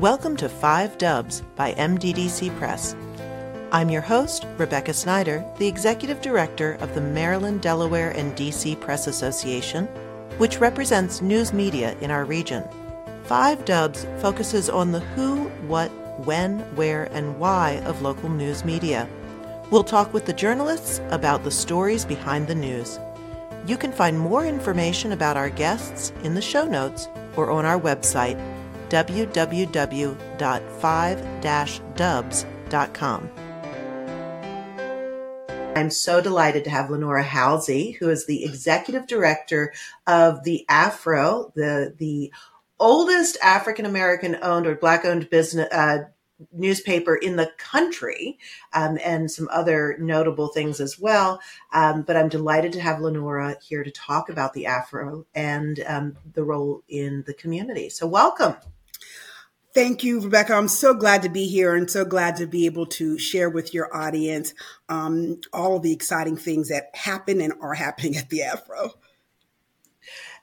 Welcome to Five Dubs by MDDC Press. I'm your host, Rebecca Snyder, the Executive Director of the Maryland, Delaware, and DC Press Association, which represents news media in our region. Five Dubs focuses on the who, what, when, where, and why of local news media. We'll talk with the journalists about the stories behind the news. You can find more information about our guests in the show notes or on our website, www.5-dubs.com. I'm so delighted to have Lenora Howze, who is the executive director of the Afro, the the oldest African American owned or black owned business uh, newspaper in the country, um, and some other notable things as well. Um, but I'm delighted to have Lenora here to talk about the Afro and um, the role in the community. So welcome. Thank you, Rebecca. I'm so glad to be here and so glad to be able to share with your audience um, all of the exciting things that happen and are happening at the Afro.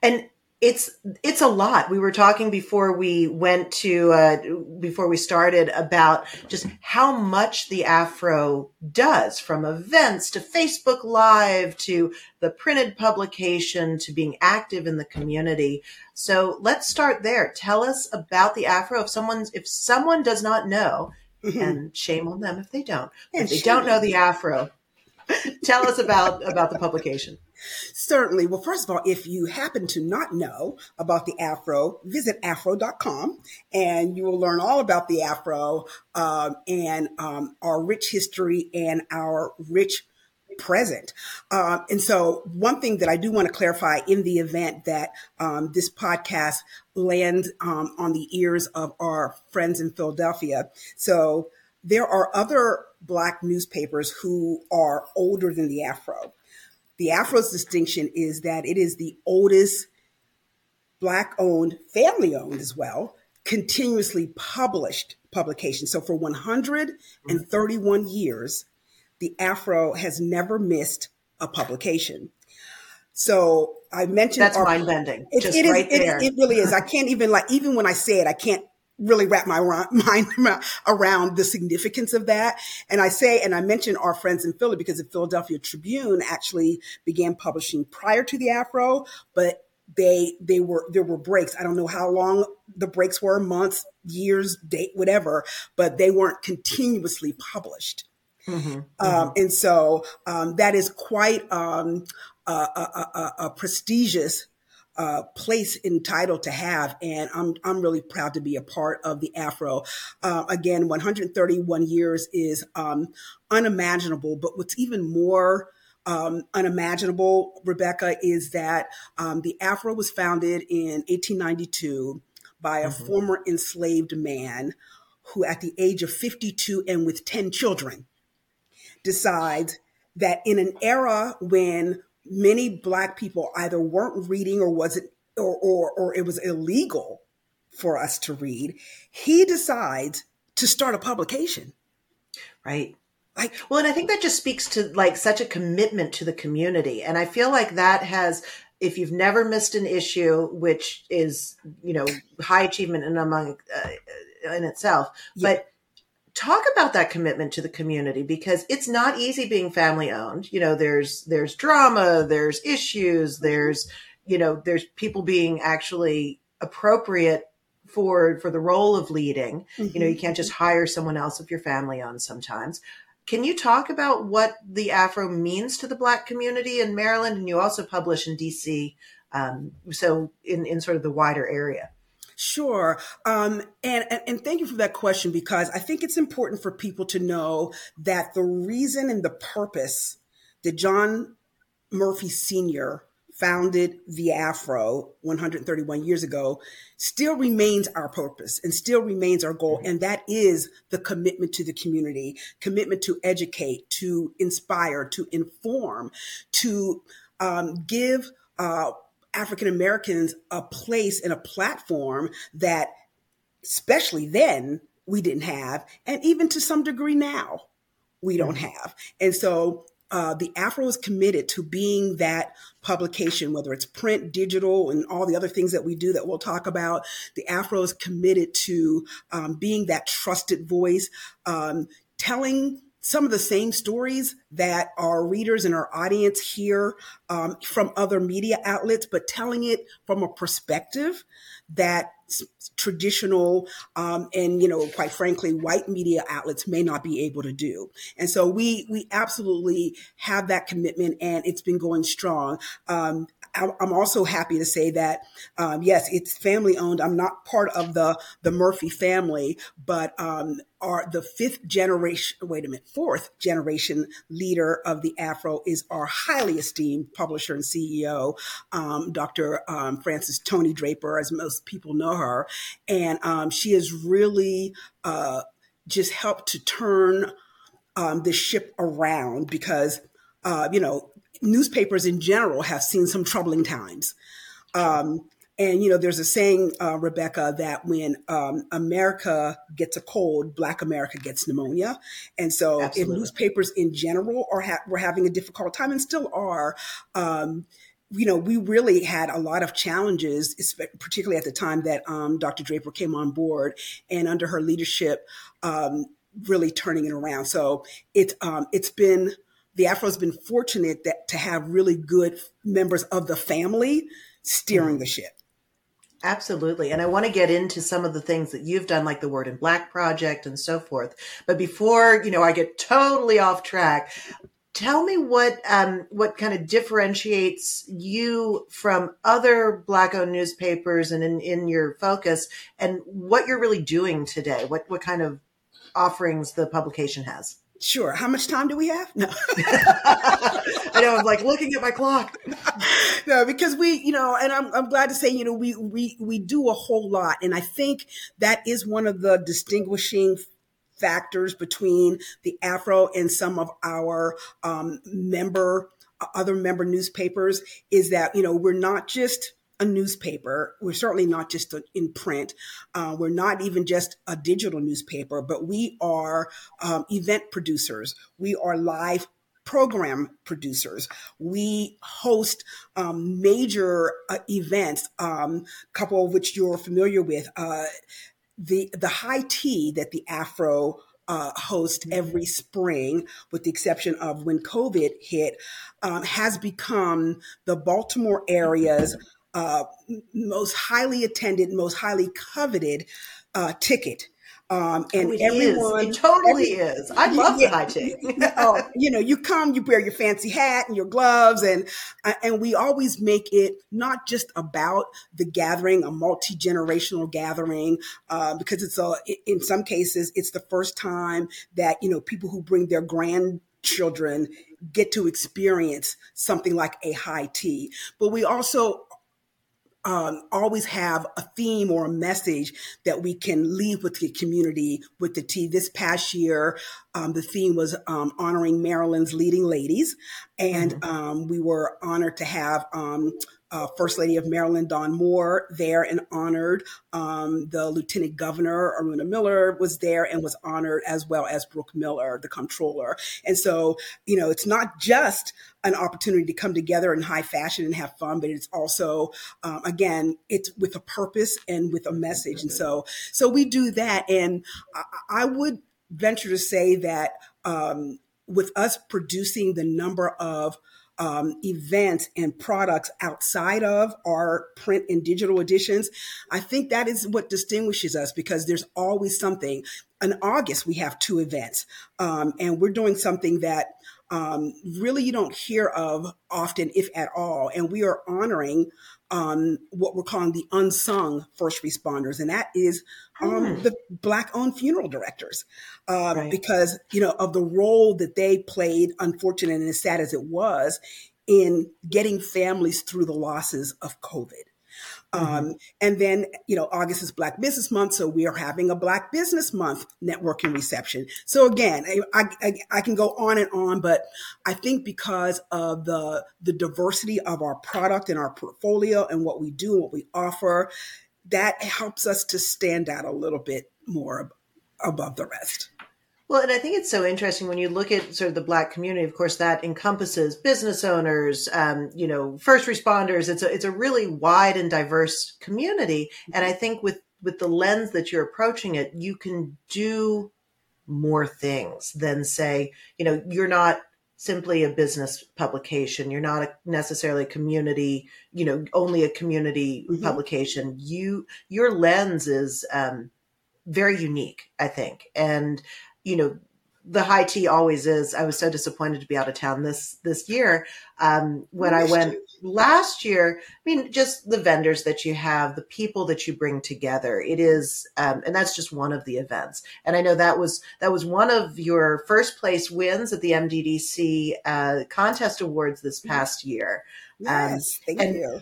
And it's it's a lot. We were talking before we went to uh, before we started about just how much the Afro does, from events to Facebook Live to the printed publication to being active in the community. So let's start there. Tell us about the Afro. If someone's if someone does not know, mm-hmm. and shame on them if they don't, if they don't know the Afro, tell us about about the publication. Certainly. Well, first of all, if you happen to not know about the Afro, visit afro.com and you will learn all about the Afro um, and um, our rich history and our rich present. Uh, and so, one thing that I do want to clarify in the event that um, this podcast lands um, on the ears of our friends in Philadelphia. So, there are other Black newspapers who are older than the Afro. The Afro's distinction is that it is the oldest Black owned, family owned as well, continuously published publication. So for 131 years, the Afro has never missed a publication. So I mentioned that's mind bending. It, just it right is, there. It, it, really is. I can't even like even when I say it, I can't really wrap my mind around the significance of that. And I say, and I mention our friends in Philly because the Philadelphia Tribune actually began publishing prior to the Afro, but they they were there were breaks. I don't know how long the breaks were, months, years, date, whatever, but they weren't continuously published. Mm-hmm, um, mm-hmm. and so um, that is quite um, a, a, a, a prestigious uh, place entitled to have. And I'm, I'm really proud to be a part of the Afro. Uh, again, 131 years is um, unimaginable, but what's even more um, unimaginable, Rebecca, is that um, the Afro was founded in 1892 by a mm-hmm. former enslaved man who, at the age of 52 and with 10 children, decides that in an era when many black people either weren't reading or wasn't or, or, or it was illegal for us to read he decides to start a publication. Right. Like well and i think that just speaks to like such a commitment to the community. And i feel like that has if you've never missed an issue which is you know high achievement and among uh, in itself yeah. but talk about that commitment to the community because it's not easy being family owned you know there's there's drama there's issues there's you know there's people being actually appropriate for for the role of leading. Mm-hmm. you know you can't just hire someone else if you're family owned sometimes. Can you talk about what the afro means to the black community in maryland? And you also publish in dc um, so in in sort of the wider area Sure. Um, and, and, and thank you for that question because I think it's important for people to know that the reason and the purpose that John Murphy Sr. founded the Afro 131 years ago still remains our purpose and still remains our goal. And that is the commitment to the community, commitment to educate, to inspire, to inform, to um, give uh, African Americans a place and a platform that, especially then, we didn't have, and even to some degree now, we don't mm-hmm. have. And so uh, the Afro is committed to being that publication, whether it's print, digital, and all the other things that we do that we'll talk about. The Afro is committed to um, being that trusted voice, um, telling some of the same stories that our readers and our audience hear um, from other media outlets, but telling it from a perspective that traditional um, and you know quite frankly white media outlets may not be able to do. And so we we absolutely have that commitment and it's been going strong. Um, I'm also happy to say that um, yes, it's family owned. I'm not part of the the Murphy family, but um, are the fifth generation. Wait a minute, fourth generation leader of the Afro is our highly esteemed publisher and CEO, um, Dr. Um, Frances Toni Draper, as most people know her, and um, she has really uh, just helped to turn um, the ship around because. Uh, you know, newspapers in general have seen some troubling times. Um, and you know, there's a saying, uh, Rebecca, that when um, America gets a cold, Black America gets pneumonia. And so, Absolutely. if newspapers in general are ha- were having a difficult time, and still are, um, you know, we really had a lot of challenges, particularly at the time that um, Dr. Draper came on board, and under her leadership, um, really turning it around. So it um, it's been the Afro's been fortunate that to have really good members of the family steering the ship. Absolutely. And I want to get into some of the things that you've done, like the Word in Black Project and so forth. But before, you know, I get totally off track, tell me what um, what kind of differentiates you from other black owned newspapers and in, in your focus and what you're really doing today. What what kind of offerings the publication has? Sure. How much time do we have? No. I know. I'm like looking at my clock. no, because we, you know, and I'm, I'm glad to say, you know, we, we, we do a whole lot. And I think that is one of the distinguishing factors between the Afro and some of our um, member, other member newspapers is that, you know, we're not just a newspaper. We're certainly not just in print. Uh, we're not even just a digital newspaper, but we are um, event producers. We are live program producers. We host um, major uh, events, a um, couple of which you're familiar with. Uh, the the high tea that the Afro uh, host every spring, with the exception of when COVID hit, um, has become the Baltimore area's uh, most highly attended, most highly coveted uh, ticket. Um, and oh, it everyone, is. it totally every, is. I love yeah, the high tea. oh, you know, you come, you wear your fancy hat and your gloves, and uh, and we always make it not just about the gathering, a multi generational gathering, uh, because it's a in some cases it's the first time that you know people who bring their grandchildren get to experience something like a high tea. But we also um, always have a theme or a message that we can leave with the community with the tea. This past year, um, the theme was um, honoring Maryland's leading ladies, and mm-hmm. Um, we were honored to have um, uh, First Lady of Maryland, Dawn Moore, there and honored. Um, the Lieutenant Governor, Aruna Miller, was there and was honored, as well as Brooke Miller, the Comptroller. And so, you know, it's not just an opportunity to come together in high fashion and have fun, but it's also, um, again, it's with a purpose and with a message. And so, so we do that. And I, I would venture to say that um, with us producing the number of um, events and products outside of our print and digital editions, I think that is what distinguishes us because there's always something. In August, we have two events, um, and we're doing something that um, really you don't hear of often, if at all. And we are honoring um, what we're calling the unsung first responders, and that is um, hmm. the black-owned funeral directors, uh, right. because you know of the role that they played, unfortunate and as sad as it was, in getting families through the losses of COVID. Um, and then, you know, August is Black Business Month, so we are having a Black Business Month networking reception. So again, I, I, I, can go on and on, but I think because of the the diversity of our product and our portfolio and what we do and what we offer, that helps us to stand out a little bit more above the rest. Well, and I think it's so interesting when you look at sort of the Black community. Of course, that encompasses business owners, um, you know, first responders. It's a it's a really wide and diverse community, and I think with with the lens that you're approaching it, you can do more things than say, you know, you're not simply a business publication. You're not a, necessarily a community, you know, only a community mm-hmm. publication. You your lens is um, very unique, I think, and you know the high tea always is. I was so disappointed to be out of town this this year. Um, when I went last year, I mean, just the vendors that you have, the people that you bring together. It is, um, and that's just one of the events. And I know that was that was one of your first place wins at the MDDC uh, contest awards this past year. Yes, um, thank you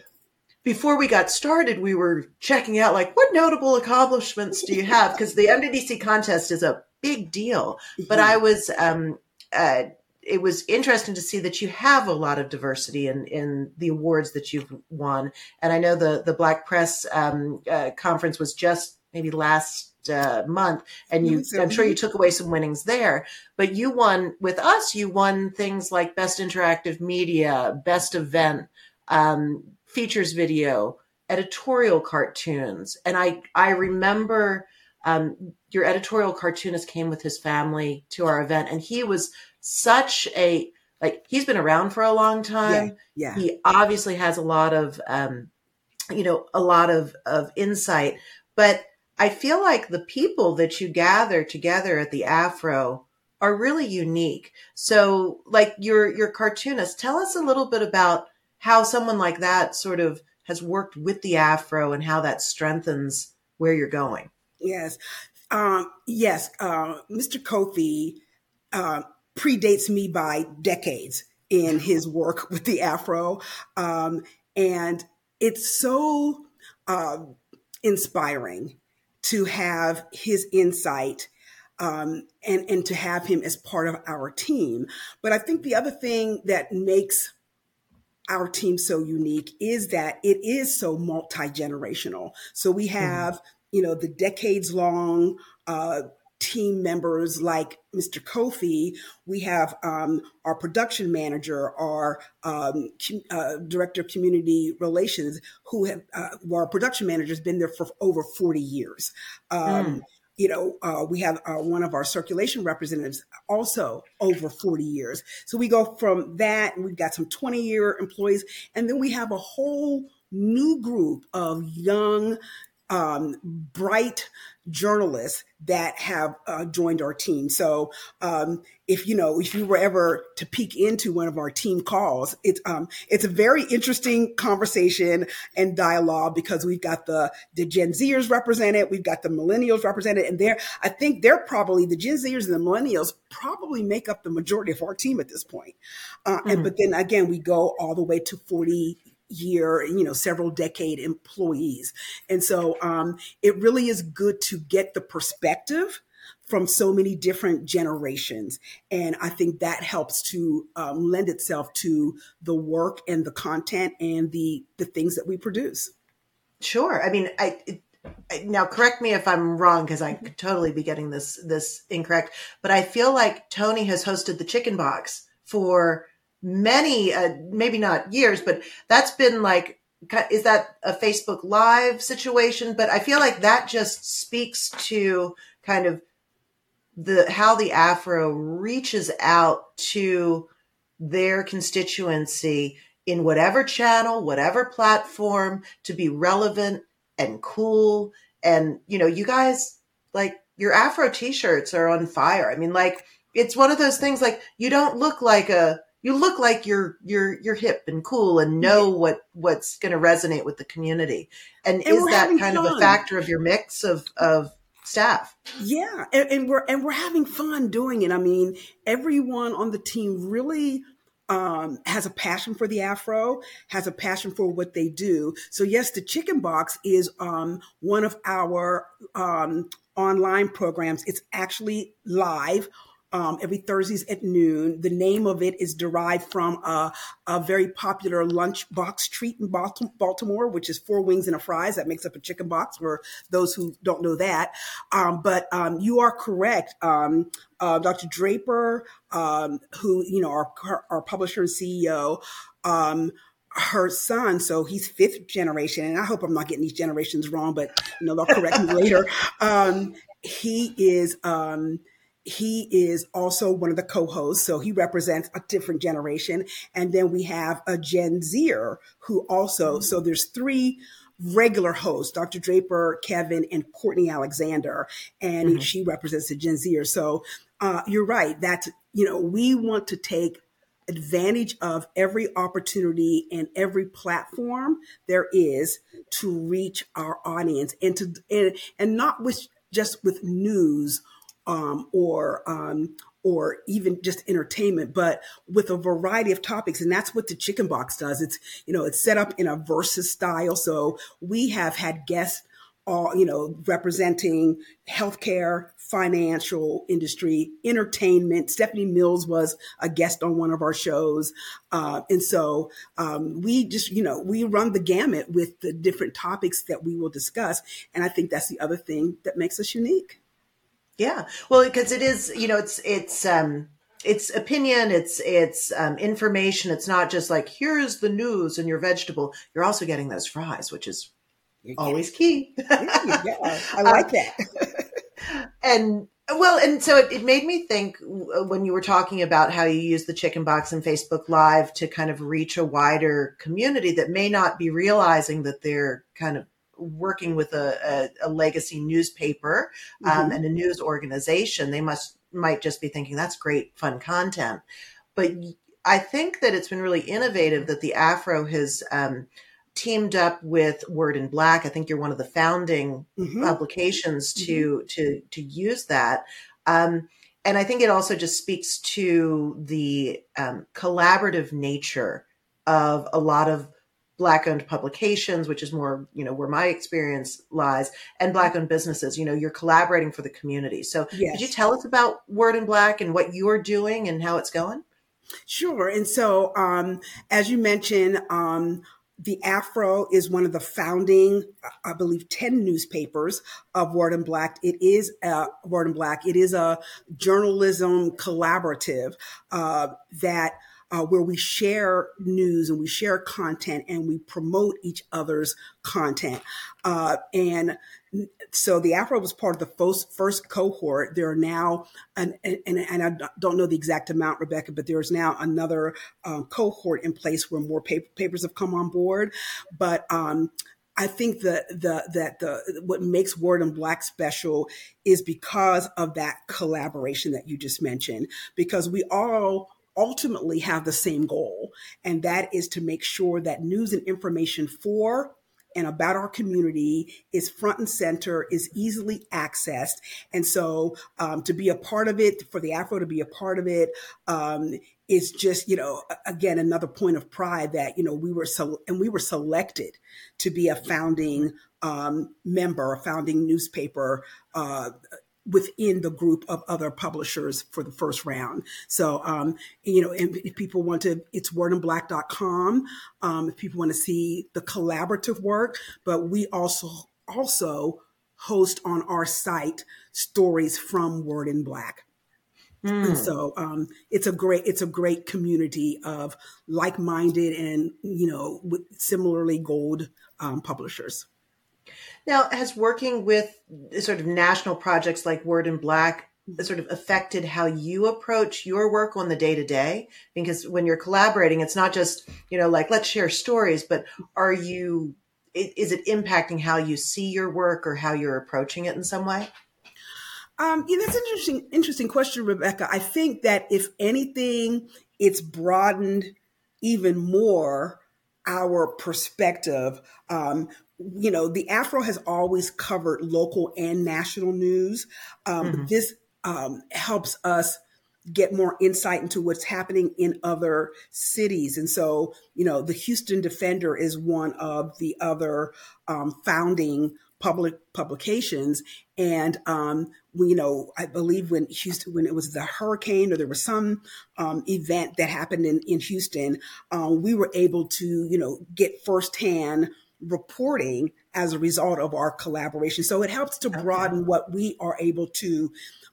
before we got started, we were checking out like what notable accomplishments do you have? Because the MDDC contest is a big deal. But I was, um, uh, it was interesting to see that you have a lot of diversity in, in the awards that you've won. And I know the, the Black Press um, uh, conference was just maybe last uh, month, and you, I'm sure you took away some winnings there. But you won with us. You won things like best interactive media, best event, um, features video, editorial cartoons, and I I remember um, your editorial cartoonist came with his family to our event, and he was such a like he's been around for a long time. Yeah, yeah. He obviously has a lot of um, you know a lot of of insight, but I feel like the people that you gather together at the Afro are really unique. So, like your your cartoonist, tell us a little bit about how someone like that sort of has worked with the Afro and how that strengthens where you're going. Yes. Um, yes. Uh, Mr. Kofi uh, predates me by decades in his work with the Afro. Um, and it's so uh, inspiring to have his insight um, and, and to have him as part of our team. But I think the other thing that makes our team so unique is that it is so multi generational. So we mm-hmm. have mm-hmm you know, the decades long uh, team members like Mr. Kofi, we have um, our production manager, our um, uh, director of community relations, who have uh, our production manager has been there for over 40 years. Um, mm. You know, uh, we have uh, one of our circulation representatives also over 40 years. So we go from that, and we've got some 20 year employees, and then we have a whole new group of young um, bright journalists that have uh, joined our team. So um, if you know if you were ever to peek into one of our team calls, it's um, it's a very interesting conversation and dialogue because we've got the the Gen Zers represented, we've got the millennials represented, and they're I think they're probably the Gen Zers and the millennials probably make up the majority of our team at this point. Uh, mm-hmm. And but then again, we go all the way to forty year, you know, several decade employees. And so um, it really is good to get the perspective from so many different generations. And I think that helps to um, lend itself to the work and the content and the, the things that we produce. Sure. I mean, I, it, now correct me if I'm wrong because I could totally be getting this this incorrect, but I feel like Toni has hosted the Chicken Box for many, uh, maybe not years, but that's been like, is that a Facebook Live situation? But I feel like that just speaks to kind of the how the Afro reaches out to their constituency in whatever channel, whatever platform to be relevant and cool. And, you know, you guys like your Afro t shirts are on fire. I mean, like, it's one of those things like you don't look like a you look like you're you're you're hip and cool and know what what's going to resonate with the community. And, and is that kind fun. of a factor of your mix of of staff? Yeah and, and, we're and we're having fun doing it. I mean everyone on the team really um, has a passion for the afro has a passion for what they do. So yes the chicken box is um, one of our um, online programs. It's actually live um, every Thursdays at noon. The name of it is derived from a, a very popular lunchbox treat in Baltimore, which is four wings and a fries. That makes up a chicken box for those who don't know that. Um, but um, you are correct. Um, uh, Dr. Draper, um, who, you know, our, our publisher and CEO, um, her son, so he's fifth generation, and I hope I'm not getting these generations wrong, but you know they'll correct me later. Um, he is um, he is also one of the co-hosts, so he represents a different generation. And then we have a Gen Zer who also, mm-hmm. so there's three regular hosts, Dr. Draper, Kevin, and Courtney Alexander, and mm-hmm. she represents the Gen Zer. So uh, you're right. That's you know we want to take advantage of every opportunity and every platform there is to reach our audience and to and, and not with just with news um, or um, or even just entertainment, but with a variety of topics. And that's what the chicken box does. It's, you know, it's set up in a versus style. So we have had guests all, you know, representing healthcare, financial industry, entertainment. Stephanie Mills was a guest on one of our shows. Uh, and so um, we just, you know, we run the gamut with the different topics that we will discuss. And I think that's the other thing that makes us unique. Yeah. Well, because it is, you know, it's, it's, um, it's opinion, it's, it's, um, information. It's not just like, here's the news and your vegetable. You're also getting those fries, which is always key. yeah, I like that. and, well, and so it, it, made me think when you were talking about how you use the chicken box and Facebook Live to kind of reach a wider community that may not be realizing that they're kind of working with a, a, a legacy newspaper um, mm-hmm. and a news organization, they must might just be thinking that's great, fun content. But I think that it's been really innovative that the Afro has um, teamed up with Word in Black. I think you're one of the founding mm-hmm. publications to mm-hmm. to to use that. Um, and I think it also just speaks to the um, collaborative nature of a lot of black owned publications which is more you know where my experience lies and black owned businesses you know you're collaborating for the community so yes. could you tell us about word in black and what you're doing and how it's going sure and so um, as you mentioned um, the Afro is one of the founding, I believe, 10 newspapers of Word in Black. It is uh, Word in Black. It is a journalism collaborative uh, that uh, where we share news and we share content and we promote each other's content. Uh, and so the Afro was part of the first, first cohort. There are now, and, and, and, I don't know the exact amount, Rebecca, but there is now another um, cohort in place where more paper, papers have come on board. But um, I think that the that the what makes Word in Black special is because of that collaboration that you just mentioned. Because we all ultimately have the same goal, and that is to make sure that news and information for and about our community is front and center, is easily accessed. And so um, to be a part of it, for the Afro to be a part of it, um, is just, you know, again, another point of pride that, you know, we were so, and we were selected to be a founding um, member, a founding newspaper uh, within the group of other publishers for the first round. So, um, you know, and if people want to, it's wordinblack.com. Um, if people want to see the collaborative work, but we also, also host on our site stories from Word in Black. Mm. And so um, it's a great it's a great community of like-minded and you know with similarly gold um, publishers. Now, has working with sort of national projects like Word in Black sort of affected how you approach your work on the day to day? Because when you're collaborating, it's not just, you know, like let's share stories, but are you, is it impacting how you see your work or how you're approaching it in some way? Um, yeah, that's an interesting, interesting question, Rebecca. I think that if anything, it's broadened even more our perspective. Um, you know, the Afro has always covered local and national news. Um, mm-hmm. This um, helps us get more insight into what's happening in other cities. And so, you know, the Houston Defender is one of the other um, founding public publications. And um, we, you know, I believe when Houston, when it was the hurricane or there was some um, event that happened in, in Houston, um, we were able to, you know, get firsthand reporting as a result of our collaboration. So it helps to broaden okay. what we are able to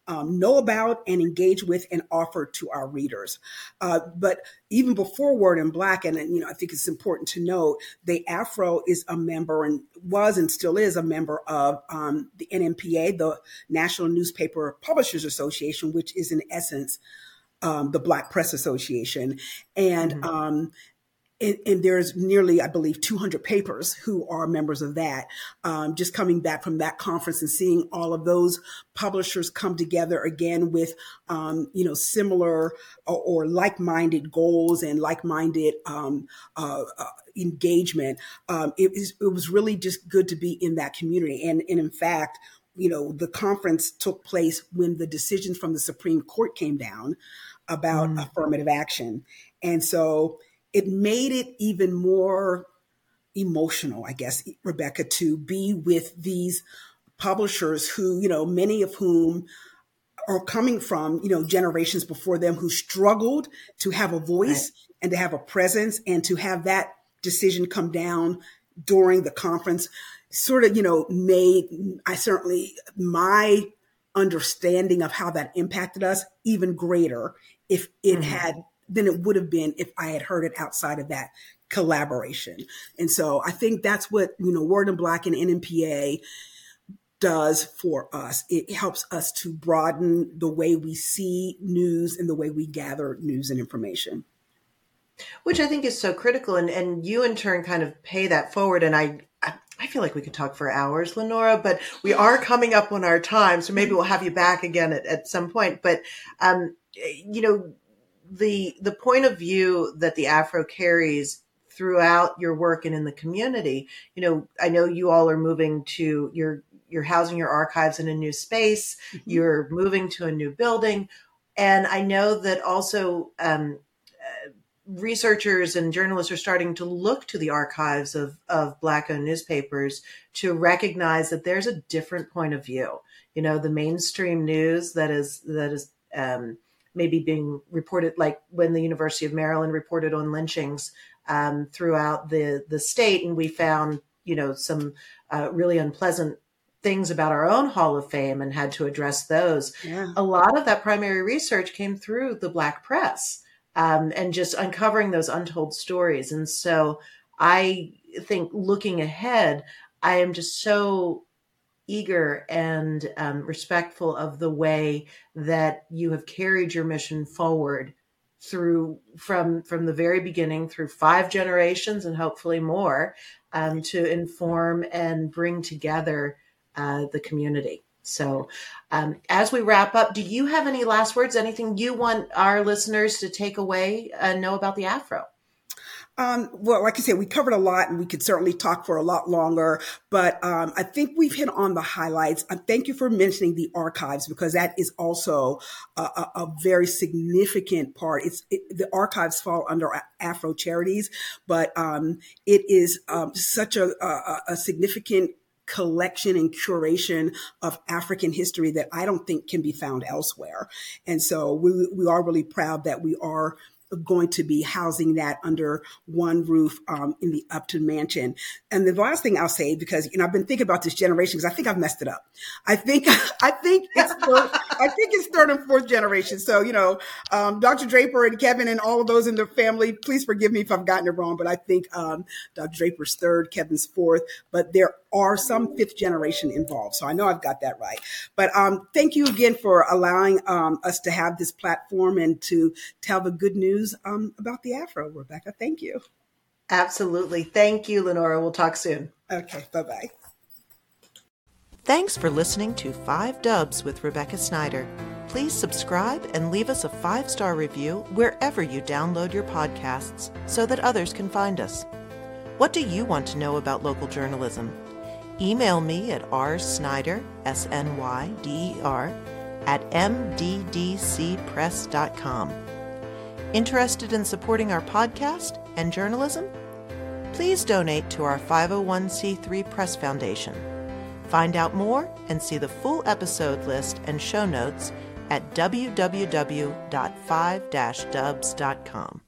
um, know about and engage with and offer to our readers. Uh, but even before Word in Black, and you know, I think it's important to note, the Afro is a member and was and still is a member of um, the NNPA, the National Newspaper Publishers Association, which is in essence um, the Black Press Association, and mm-hmm. um, and, and, there's nearly, I believe, 200 papers who are members of that. Um, just coming back from that conference and seeing all of those publishers come together again with, um, you know, similar or, or, like-minded goals and like-minded um, uh, uh, engagement. Um, it, is, it was really just good to be in that community. And, and in fact, you know, the conference took place when the decisions from the Supreme Court came down about mm. affirmative action. And so it made it even more emotional, I guess, Rebecca, to be with these publishers who, you know, many of whom are coming from, you know, generations before them who struggled to have a voice right. and to have a presence and to have that decision come down during the conference sort of, you know, made I certainly my understanding of how that impacted us even greater if it mm-hmm. had than it would have been if I had heard it outside of that collaboration. And so I think that's what, you know, Word in Black and NNPA does for us. It helps us to broaden the way we see news and the way we gather news and information. Which I think is so critical. And, and you in turn kind of pay that forward. And I, I feel like we could talk for hours, Lenora, but we are coming up on our time. So maybe we'll have you back again at, at some point. But, um, you know, the the point of view that the Afro carries throughout your work and in the community. You know, I know you all are moving to you're you're housing your archives in a new space. Mm-hmm. You're moving to a new building, and I know that also. Um, uh, researchers and journalists are starting to look to the archives of, of black owned newspapers to recognize that there's a different point of view you know the mainstream news that is that is um, maybe being reported, like when the University of Maryland reported on lynchings um, throughout the the state, and we found you know some uh, really unpleasant things about our own Hall of Fame and had to address those. Yeah. A lot of that primary research came through the Black press um, and just uncovering those untold stories. And so I think looking ahead, I am just so eager and um, respectful of the way that you have carried your mission forward through from from the very beginning through five generations and hopefully more um, to inform and bring together uh, the community. So um, as we wrap up do you have any last words? Anything you want our listeners to take away and know about the afro um, well, like I said, we covered a lot and we could certainly talk for a lot longer, but um, I think we've hit on the highlights. Thank you for mentioning the archives because that is also a, a, a very significant part. It's it, the archives fall under Afro Charities, but um, it is um, such a, a significant collection and curation of African history that I don't think can be found elsewhere. And so we, we are really proud that we are going to be housing that under one roof um, in the Upton Mansion. And the last thing I'll say, because you know I've been thinking about this generation, because I think I've messed it up. I think I think it's third, I think it's third and fourth generation. So you know, um, Dr. Draper and Kevin and all of those in the family, please forgive me if I've gotten it wrong, but I think um, Dr. Draper's third, Kevin's fourth. But there are some fifth generation involved, so I know I've got that right. But um, thank you again for allowing um, us to have this platform and to tell the good news news um, about the Afro, Rebecca. Thank you. Absolutely. Thank you, Lenora. We'll talk soon. Okay. Bye bye. Thanks for listening to Five Dubs with Rebecca Snyder. Please subscribe and leave us a five star review wherever you download your podcasts so that others can find us. What do you want to know about local journalism? Email me at rsnyder, S N Y D E R, at mddcpress.com. Interested in supporting our podcast and journalism? Please donate to our 501c3 Press Foundation. Find out more and see the full episode list and show notes at www.5-dubs.com.